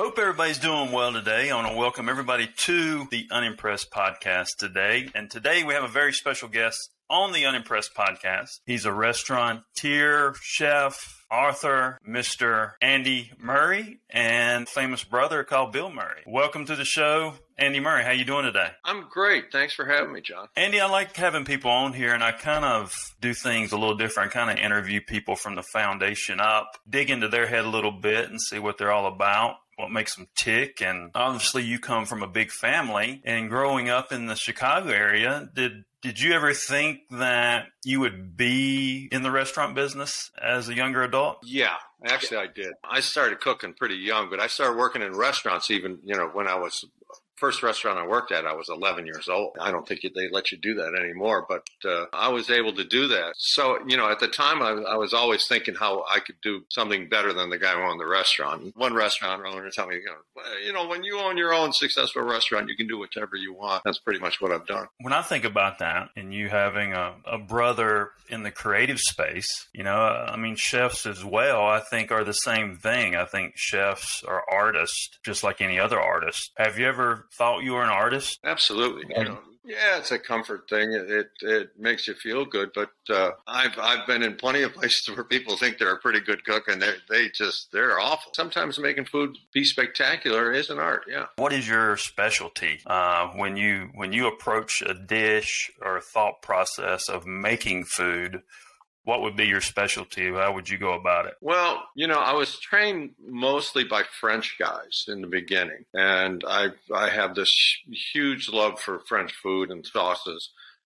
Hope everybody's doing well today. I want to welcome everybody to the Unimpressed podcast today. And today we have a very special guest on the Unimpressed podcast. He's a restaurateur, chef, author, Mr. Andy Murray, and famous brother called Bill Murray. Welcome to the show, Andy Murray. How you doing today? I'm great. Thanks for having me, John. Andy, I like having people on here, and I kind of do things a little different. I kind of interview people from the foundation up, dig into their head a little bit, and see what they're all about what makes them tick. And obviously, you come from a big family, and growing up in the Chicago area, did did you ever think that you would be in the restaurant business as a younger adult? Yeah, actually, I did. I started cooking pretty young, but I started working in restaurants even, you know, when I was first restaurant I worked at, I was 11 years old. I don't think they let you do that anymore, but uh, I was able to do that. So, you know, at the time, I, I, was always thinking how I could do something better than the guy who owned the restaurant. One restaurant owner told me, you know, you know, when you own your own successful restaurant, you can do whatever you want. That's pretty much what I've done. When I think about that, and you having a, a brother in the creative space, you know, I mean, chefs as well, I think are the same thing. I think chefs are artists, just like any other artist. Have you ever thought you were an artist? Absolutely. You know, yeah, it's a comfort thing. It it, it makes you feel good. But uh, I've I've been in plenty of places where people think they're a pretty good cook and they they just they're awful. Sometimes making food be spectacular is an art. Yeah. What is your specialty uh, when you when you approach a dish or a thought process of making food? What would be your specialty? How would you go about it? Well, you know, I was trained mostly by French guys in the beginning, and I I have this huge love for French food and sauces.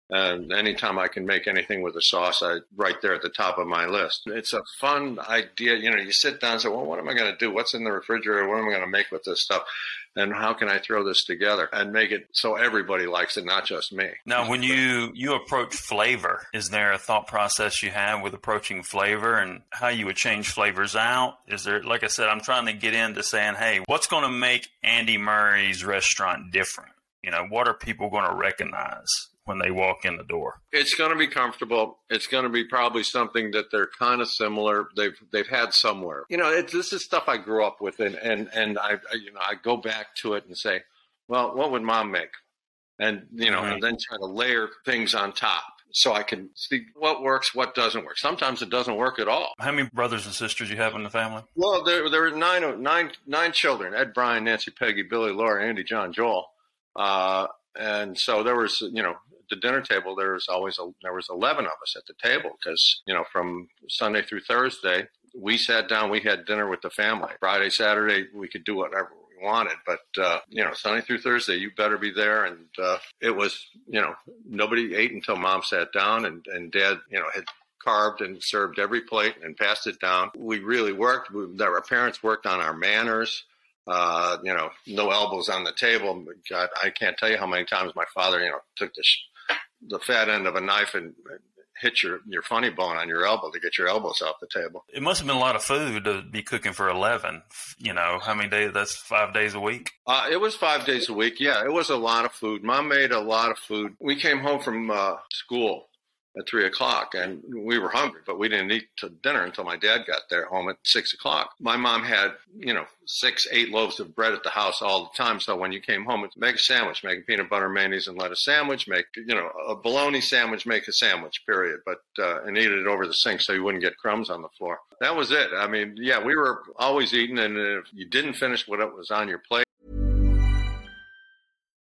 And anytime I can make anything with a sauce, I right there at the top of my list. It's a fun idea. You know, you sit down and say, well, what am I going to do? What's in the refrigerator? What am I going to make with this stuff? And how can I throw this together and make it so everybody likes it, not just me? Now, when you, you approach flavor, is there a thought process you have with approaching flavor and how you would change flavors out? Is there, like I said, I'm trying to get into saying, hey, what's going to make Andy Murray's restaurant different? You know, what are people going to recognize? When they walk in the door? It's going to be comfortable. It's going to be probably something that they're kind of similar. They've they've had somewhere. You know, it, this is stuff I grew up with, and and and I, I, you know I go back to it and say, well, what would mom make? And you know, and then try to layer things on top so I can see what works, what doesn't work. Sometimes it doesn't work at all. How many brothers and sisters you have in the family? Well, there there were nine nine nine children: Ed, Brian, Nancy, Peggy, Billy, Laura, Andy, John, Joel. Uh, and so there was, you know, the dinner table, there was always a, there was eleven of us at the table because you know from Sunday through Thursday we sat down, we had dinner with the family. Friday, Saturday we could do whatever we wanted, but uh, you know Sunday through Thursday you better be there. And uh, it was you know nobody ate until mom sat down and and dad you know had carved and served every plate and passed it down. We really worked. We, our parents worked on our manners. Uh, you know, no elbows on the table. God, I can't tell you how many times my father, you know, took the the fat end of a knife and hit your, your funny bone on your elbow to get your elbows off the table. It must have been a lot of food to be cooking for 11. You know, how many days? That's five days a week? Uh, it was five days a week. Yeah, it was a lot of food. Mom made a lot of food. We came home from uh, school at three o'clock and we were hungry, but we didn't eat to dinner until my dad got there home at six o'clock. My mom had, you know, six, eight loaves of bread at the house all the time. So when you came home, it's make a sandwich, make a peanut butter, mayonnaise, and lettuce sandwich, make, you know, a bologna sandwich, make a sandwich, period. But, uh, and eat it over the sink so you wouldn't get crumbs on the floor. That was it. I mean, yeah, we were always eating. And if you didn't finish what was on your plate,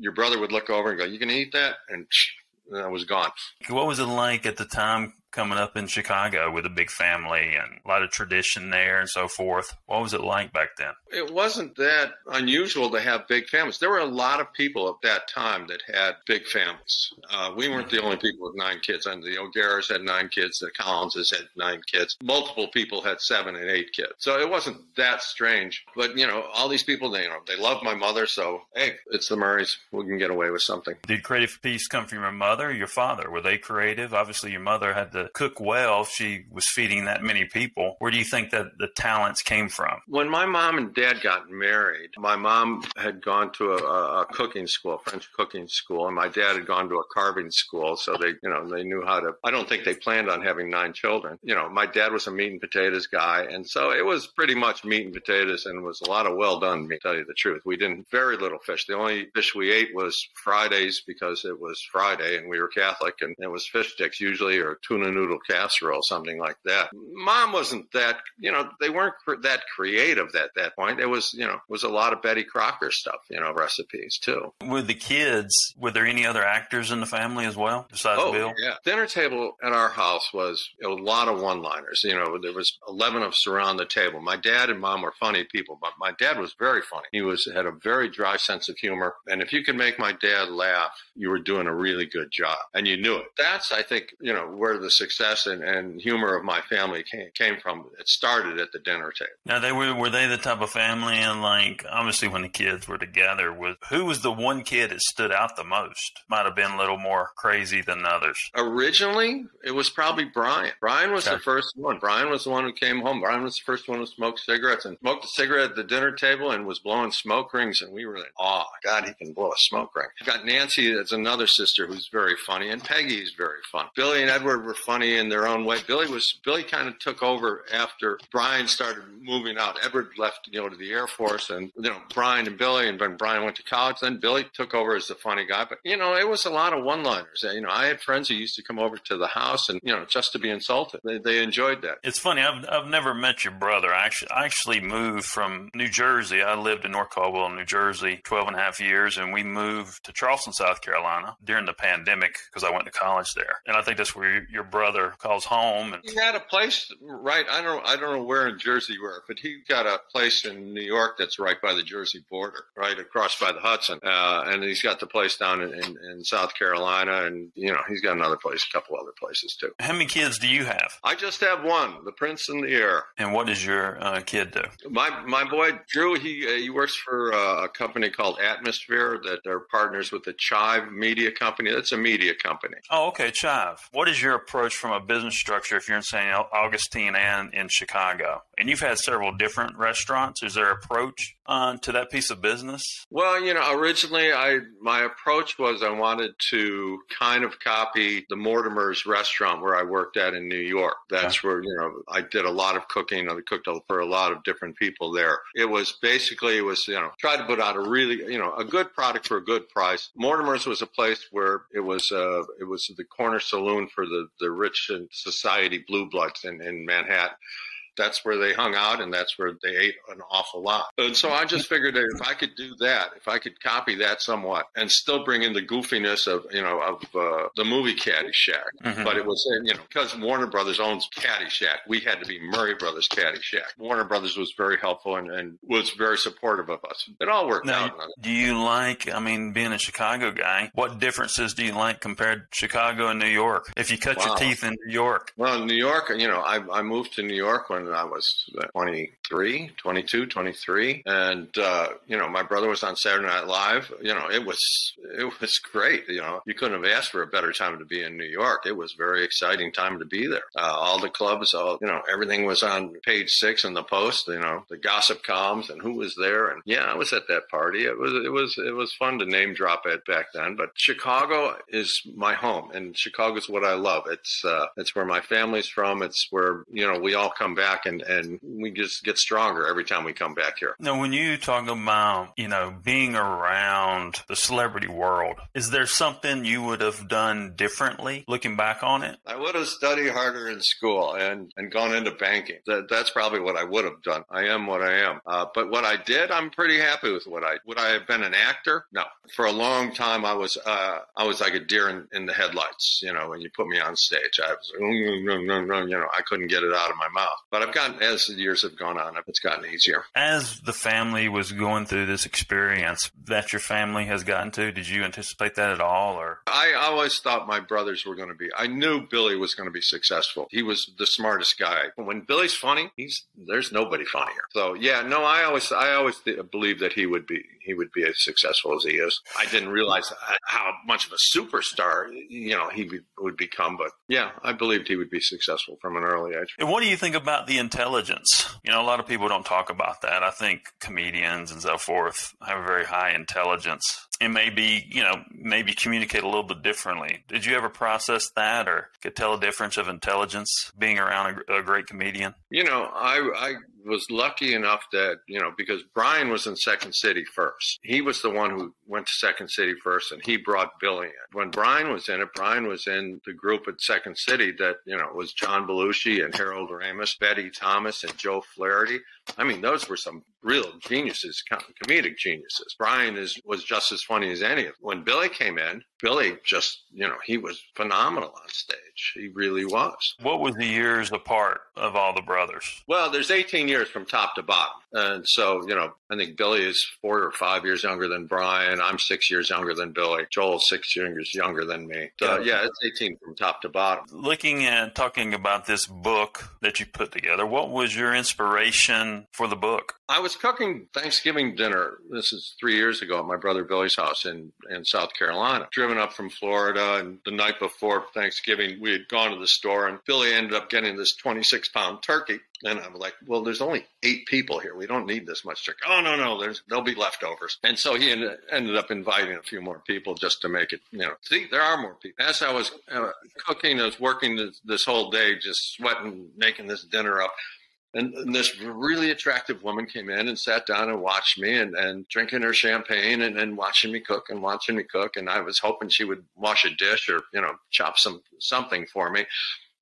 Your brother would look over and go, "You can eat that," and I was gone. What was it like at the time coming up in Chicago with a big family and a lot of tradition there and so forth? What was it like back then? It wasn't that unusual to have big families. There were a lot of people at that time that had big families. Uh, we weren't the only people with nine kids. And the O'Garas had nine kids. The Collinses had nine kids. Multiple people had seven and eight kids. So it wasn't that strange. But you know, all these people, they you know, they love my mother. So hey, it's the Murrays. We can get away with something. Did creative piece come from your mother or your father? Were they creative? Obviously, your mother had to cook well. if She was feeding that many people. Where do you think that the talents came from? When my mom and dad got married, my mom had gone to a, a cooking school, French cooking school, and my dad had gone to a carving school. So they, you know, they knew how to. I don't think they planned on having nine children. You know, my dad was a meat and potatoes guy, and so it was pretty much meat and potatoes, and was a lot of well done meat. To tell you the truth, we didn't very little fish. The only fish we ate was Fridays because it was Friday and we were Catholic, and it was fish sticks usually or tuna noodle casserole, something like that. Mom wasn't that, you know, they weren't cr- that creative at that point. It was, you know, it was a lot of Betty Crocker stuff, you know, recipes too. With the kids, were there any other actors in the family as well besides Oh, Bill? yeah. Dinner table at our house was a lot of one-liners. You know, there was 11 of us around the table. My dad and mom were funny people, but my dad was very funny. He was had a very dry sense of humor, and if you could make my dad laugh, you were doing a really good job, and you knew it. That's, I think, you know, where the success and, and humor of my family came, came from. It started at the dinner table. Now they were were they the type of family and like obviously when the kids were together was who was the one kid that stood out the most? Might have been a little more crazy than others. Originally, it was probably Brian. Brian was Okay. the first one. Brian was the one who came home. Brian was the first one who smoked cigarettes and smoked a cigarette at the dinner table and was blowing smoke rings. And we were like, oh, God, he can blow a smoke ring. Got Nancy, that's another sister who's very funny, and Peggy's very fun. Billy and Edward were funny in their own way. Billy was Billy kind of took over after Brian started moving out. Edward left to go to the Air Force, and you know Brian and Billy, and when Brian went to college, then Billy took over as the funny guy. But you know, it was a lot of one-liners. You know, I had friends who used to come over to the house, and you know, just to be insulted. They, they enjoyed that. It's funny. I've I've never met your brother. I actually I actually moved from New Jersey. I lived in North Caldwell, New Jersey, 12 and a half years, and we moved to Charleston, South Carolina during the pandemic because I went to college there. And I think that's where your brother calls home. And He had a place right. I don't. I don't know where in Jersey you were, but he got a place in New York that's right by the Jersey border, right across by the Hudson. Uh, and he's got the place down in, in, in South Carolina, and you know he's got another place, a couple other places too. how many kids do you have? I just have one, the Prince in the Air. And what does your uh, kid do? My my boy Drew, he uh, he works for uh, a company called Atmosphere that they're partners with the Chive Media Company. That's a media company. Oh, okay, Chive. What is your approach from a business structure if you're in St. Augustine and in Chicago? And you've had several different restaurants. Is there approach uh, to that piece of business? Well, you know, originally I my approach was I wanted to kind of copy the Mortimer's restaurant where I worked at in New York. That's where you know I did a lot of cooking. I cooked for a lot of different people there. It was basically it was you know try to put out a really you know a good product for a good price. Mortimer's was a place where it was uh it was the corner saloon for the the rich society blue bloods in, in Manhattan that's where they hung out and that's where they ate an awful lot. And so I just figured that if I could do that, if I could copy that somewhat and still bring in the goofiness of, you know, of uh, the movie Caddyshack. Mhm. But it was, you know, because Warner Brothers owns Caddyshack, we had to be Murray Brothers Caddyshack. Warner Brothers was very helpful and, and was very supportive of us. It all worked Now, out. do you like, I mean, being a Chicago guy, what differences do you like compared to Chicago and New York? If you cut your teeth in New York, Well, in New York, you know, I, I moved to New York when I was 23, 22, 23. And, uh, you know, my brother was on Saturday Night Live. You know, it was, it was great. You know, you couldn't have asked for a better time to be in New York. It was very exciting time to be there. Uh, all the clubs, all, you know, everything was on page six in the post, you know, the gossip columns and who was there. And yeah, I was at that party. It was, it was, it was fun to name drop it back then. But Chicago is my home and Chicago is what I love. It's, uh, it's where my family's from. It's where, you know, we all come back and, and we just get stronger every time we come back here. Now, when you talk about, you know, being around the celebrity world, is there something you would have done differently looking back on it? I would have studied harder in school and, and gone into banking. That, that's probably what I would have done. I am what I am. Uh, but what I did, I'm pretty happy with what I, would I have been an actor? No. For a long time, I was, uh, I was like a deer in, in the headlights. You know, when you put me on stage, I was, you know, I couldn't get it out of my mouth. But I've gotten, as the years have gone on, it's gotten easier. As the family was going through this experience that your family has gotten to, did you anticipate that at all? Or I always thought my brothers were going to be. I knew Billy was going to be successful. He was the smartest guy. When Billy's funny, he's there's nobody funnier. So yeah, no, I always I always believed that he would be he would be as successful as he is. I didn't realize how much of a superstar you know he would become, but yeah, I believed he would be successful from an early age. And what do you think about the intelligence? You know, a lot of people don't talk about that. I think comedians and so forth have a very high intelligence and maybe you know maybe communicate a little bit differently. Did you ever process that, or could tell a difference of intelligence being around a, a great comedian? You know, I I was lucky enough that you know because Brian was in Second City first. He was the one who went to Second City first, and he brought Billy in. When Brian was in it, Brian was in the group at Second City that you know was John Belushi and Harold Ramis, Betty Thomas, and Joe Flaherty. I mean, those were some real geniuses, comedic geniuses. Brian is was just as funny as any of them. When Billy came in, Billy just, you know, he was phenomenal on stage. He really was. What was the years apart of all the brothers? Well, there's 18 years from top to bottom. And so, you know, I think Billy is four or five years younger than Brian. I'm six years younger than Billy. Joel's six years younger than me. So, yeah, it's 18 from top to bottom. Looking at talking about this book that you put together, what was your inspiration for the book? I was cooking Thanksgiving dinner. This is three years ago at my brother Billy's house in, in South Carolina. Driven up from Florida, and the night before Thanksgiving, we had gone to the store, and Billy ended up getting this 26 pound turkey. And I'm like, well, there's only eight people here. We don't need this much turkey. Oh, no, no, there's, there'll be leftovers. And so he ended, ended up inviting a few more people just to make it, you know, see, there are more people. As I was uh, cooking, I was working this, this whole day, just sweating, making this dinner up. And, and, this really attractive woman came in and sat down and watched me and, and drinking her champagne and, and watching me cook and watching me cook. And I was hoping she would wash a dish or, you know, chop some something for me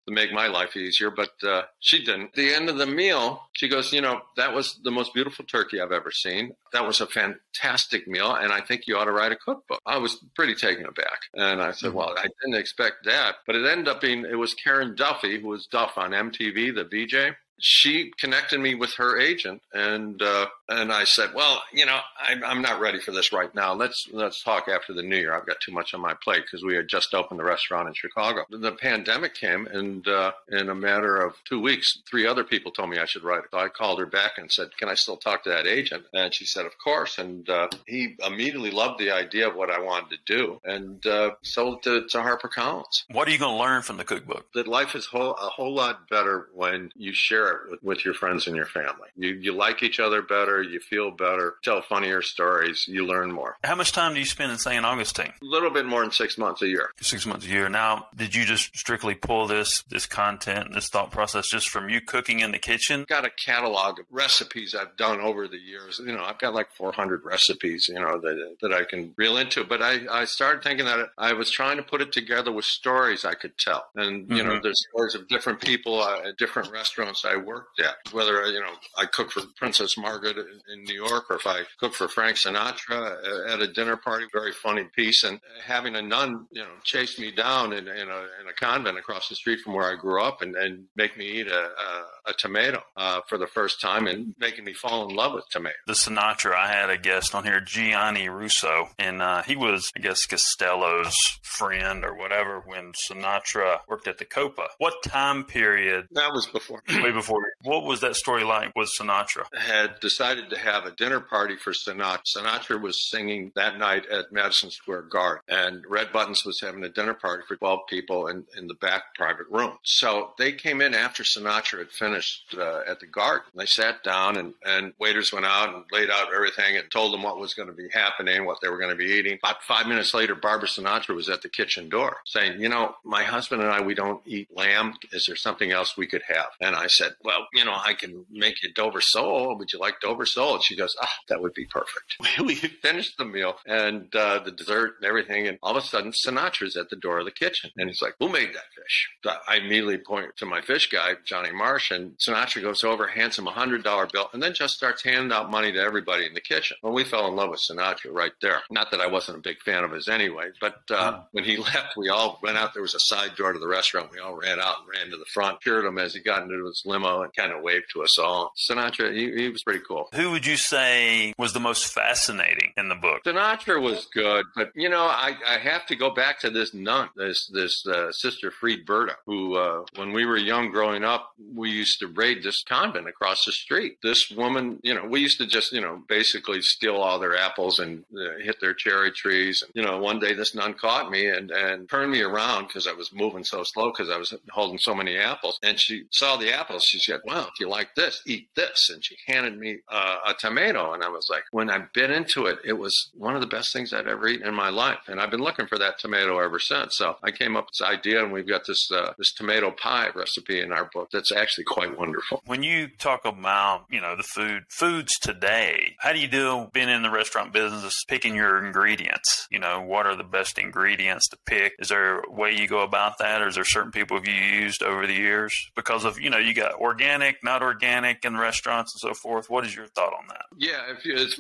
to make my life easier, but uh, she didn't. At the end of the meal, she goes, You know, that was the most beautiful turkey I've ever seen. That was a fantastic meal, and I think you ought to write a cookbook. I was pretty taken aback. And I said, mm-hmm. Well, I didn't expect that. But it ended up being, it was Karen Duffy, who was Duff on MTV, the VJ she connected me with her agent, and uh, and I said, well, you know, I'm, I'm not ready for this right now. Let's let's talk after the new year. I've got too much on my plate because we had just opened the restaurant in Chicago. The pandemic came, and uh, in a matter of two weeks, three other people told me I should write it. So I called her back and said, can I still talk to that agent? And she said, of course. And uh, he immediately loved the idea of what I wanted to do, and uh, sold it to, to HarperCollins. What are you going to learn from the cookbook? That life is whole, a whole lot better when you share it with, with your friends and your family. You you like each other better, you feel better, tell funnier stories, you learn more. How much time do you spend in St. Augustine? A little bit more than six months a year. Six months a year. Now, did you just strictly pull this this content, this thought process, just from you cooking in the kitchen? Got a catalog of recipes I've done over the years. You know, I've got like 400 recipes. You know that that I can reel into. But I I started thinking that I was trying to put it together with stories I could tell, and you mm-hmm. know, there's stories of different people uh, at different restaurants I worked at. Whether you know I cook for Princess Margaret in New York, or if I cook for Frank Sinatra uh, at a dinner party, very funny piece. And having a nun, you know, chase me down in, in, a, in a convent across the street from where I grew up and, and make me eat a, a, a tomato uh, for the first time and making me fall in love with tomato. The Sinatra, I had a guest on here, Gianni Russo, and uh, he was, I guess, Costello's friend or whatever when Sinatra worked at the Copa. What time period? That was before. Way before. What was that story like with Sinatra? Had decided to have a dinner party for Sinatra. Sinatra was singing that night at Madison Square Garden, and Red Buttons was having a dinner party for 12 people in, in the back private room. So they came in after Sinatra had finished uh, at the garden. They sat down, and, and waiters went out and laid out everything and told them what was going to be happening, what they were going to be eating. About five minutes later, Barbara Sinatra was at the kitchen door saying, You know, my husband and I, we don't eat lamb. Is there something else we could have? And I said, Well, you know, I can make you Dover sole. Would you like Dover sole? And she goes, Ah, that would be perfect. we finished the meal and uh, the dessert and everything. And all of a sudden, Sinatra's at the door of the kitchen. And he's like, Who made that fish? I immediately point to my fish guy, Johnny Marsh, and Sinatra goes over, hands him a hundred dollar bill, and then just starts handing out money to everybody in the kitchen. Well, we fell in love with Sinatra right there. Not that I wasn't a big fan of his anyway, but uh, Oh. when he left, we all went out. There was a side door to the restaurant. We all ran out and ran to the front, cheered him as he got into his limo, and kind of waved to us all. Sinatra, he, he was pretty cool. Who would you say was the most fascinating in the book? Sinatra was good, but you know, I, I have to go back to this nun, this this uh, sister Friedberta, who uh, when we were young growing up, we used to raid this convent across the street. This woman, you know, we used to just you know basically steal all their apples and uh, hit their cherry trees. And, you know, one day this nun caught me and and turned me around because I was moving so slow because I was holding so many apples, and she saw the apples. She said, "Well, if you like this, eat this," and she handed me uh, a tomato, and I was like, when I bit into it, it was one of the best things I'd ever eaten in my life, and I've been looking for that tomato ever since. So I came up with this idea, and we've got this uh, this tomato pie recipe in our book that's actually quite wonderful. When you talk about, you know, the food, foods today, how do you do being in the restaurant business, picking your ingredients? You know, what are the best ingredients to pick? Is there a way you go about that? Or is there certain people have you used over the years? Because of, you know, you got organic, not organic in restaurants and so forth. What is your thought on that? Yeah, if you, as,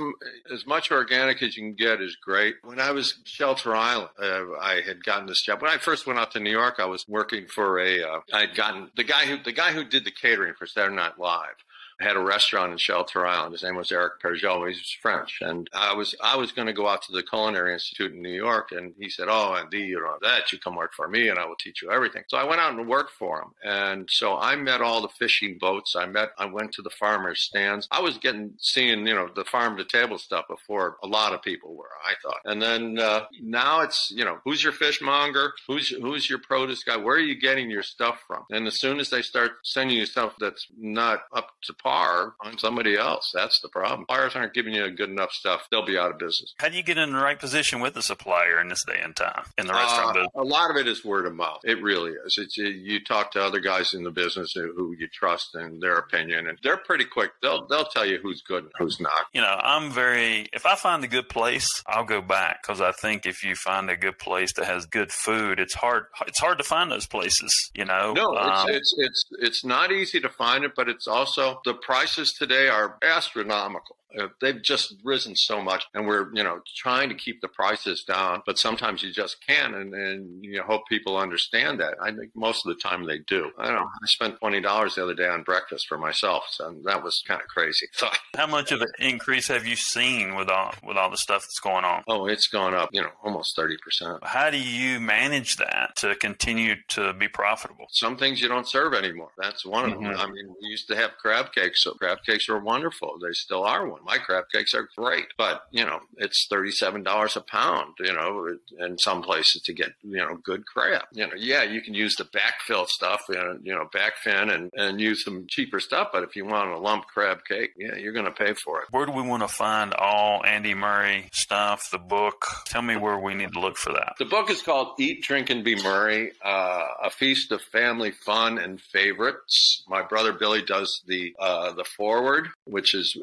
as much organic as you can get is great. When I was Shelter Island, uh, I had gotten this job. When I first went out to New York, I was working for a. Uh, I had gotten the guy who the guy who did the catering for Saturday Night Live had a restaurant in Shelter Island. His name was Eric Perjol. He was French, and I was I was going to go out to the Culinary Institute in New York, and he said, "Oh, Andy, you know that you come work for me, and I will teach you everything." So I went out and worked for him, and so I met all the fishing boats. I met, I went to the farmers' stands. I was getting seeing you know the farm to table stuff before a lot of people were. I thought, and then uh, now it's you know who's your fishmonger, who's who's your produce guy, where are you getting your stuff from? And as soon as they start sending you stuff that's not up to par on somebody else. That's the problem. Buyers aren't giving you good enough stuff. They'll be out of business. How do you get in the right position with the supplier in this day and time in the restaurant Uh, business? a lot of it is word of mouth. It really is. It's you talk to other guys in the business who who you trust and their opinion, and they're pretty quick. They'll they'll tell you who's good and who's not. You know, I'm very, if I find a good place, I'll go back because I think if you find a good place that has good food, it's hard, it's hard to find those places, you know? No, Um, it's, it's it's it's not easy to find it, but it's also the prices today are astronomical. Uh, they've just risen so much, and we're you know trying to keep the prices down, but sometimes you just can't, and, and you hope people understand that. I think most of the time they do. I don't know. I spent twenty dollars the other day on breakfast for myself, so that was kind of crazy. So, How much of an increase have you seen with all with all the stuff that's going on? oh, it's gone up, you know, almost thirty percent. How do you manage that to continue to be profitable? Some things you don't serve anymore. That's one of them. Mhm. I mean, we used to have crab cakes. So crab cakes were wonderful. They still are My crab cakes are great, but you know, it's thirty-seven dollars a pound. You know, in some places to get you know good crab. You know, yeah, you can use the backfill stuff. You know, you know, backfin and and use some cheaper stuff. But if you want a lump crab cake, yeah, you're going to pay for it. Where do we want to find all Andy Murray stuff, the book? Tell me where we need to look for that. The book is called Eat, Drink, and Be Murray, uh, a feast of family fun and favorites. My brother Billy does the uh, the foreword, which is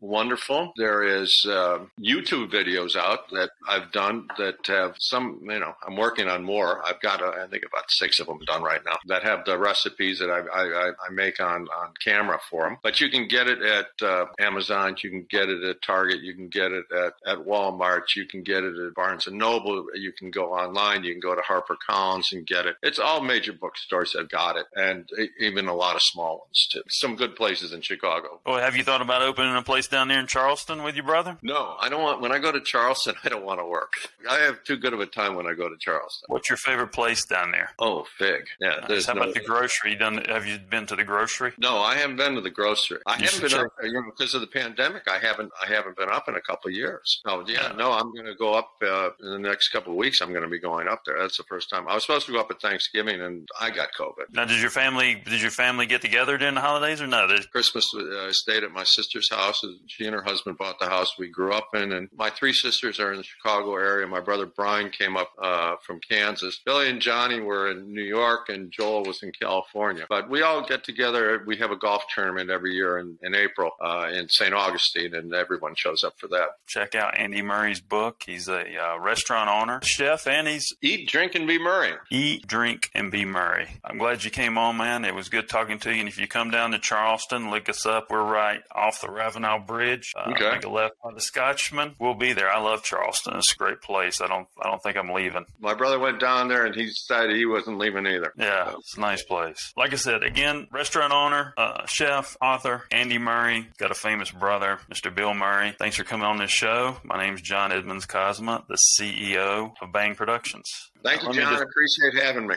one wonderful. There is uh, YouTube videos out that I've done that have some, you know, I'm working on more. I've got, uh, I think, about six of them done right now that have the recipes that I, I, I make on, on camera for them. But you can get it at uh, Amazon, you can get it at Target, you can get it at, at Walmart, you can get it at Barnes and Noble, you can go online, you can go to HarperCollins and get it. It's all major bookstores have got it, and even a lot of small ones too. Some good places in Chicago. Well, have you thought about opening a place down there in Charleston with your brother? No, I don't want. When I go to Charleston, I don't want to work. I have too good of a time when I go to Charleston. What's your favorite place down there? Oh, Fig. Yeah. Nice. How no, about the grocery? You done? Have you been to the grocery? No, I haven't been to the grocery. I you haven't been up you know because of the pandemic. I haven't. I haven't been up in a couple of years. Oh, yeah. No, I'm going to go up uh, in the next couple of weeks. I'm going to be going up there. That's the first time. I was supposed to go up at Thanksgiving, and I got COVID. Now, did your family? Did your family get together during the holidays or no? Did... Christmas, uh, I stayed at my sister's house. She and her husband bought the house we grew up in, and my three sisters are in the Chicago area. My brother Brian came up uh, from Kansas. Billy and Johnny were in New York, and Joel was in California. But we all get together. We have a golf tournament every year in, in April uh, in St. Augustine, and everyone shows up for that. Check out Andy Murray's book. He's a uh, restaurant owner, chef, and he's Eat, Drink, and Be Murray. Eat, Drink, and Be Murray. I'm glad you came on, man. It was good talking to you. And if you come down to Charleston, look us up. We're right off the Ravenel Bridge. Uh, okay. Make a left by the Scotchman. We'll be there. I love Charleston. It's a great place. I don't. I don't think I'm leaving. My brother went down there, and he decided he wasn't leaving either. Yeah, so. it's a nice place. Like I said, again, restaurant owner, uh, chef, author, Andy Murray. Got a famous brother, Mr. Bill Murray. Thanks for coming on this show. My name's John Edmonds Cosma, the CEO of Bang Productions. Thank you, John. I appreciate having me.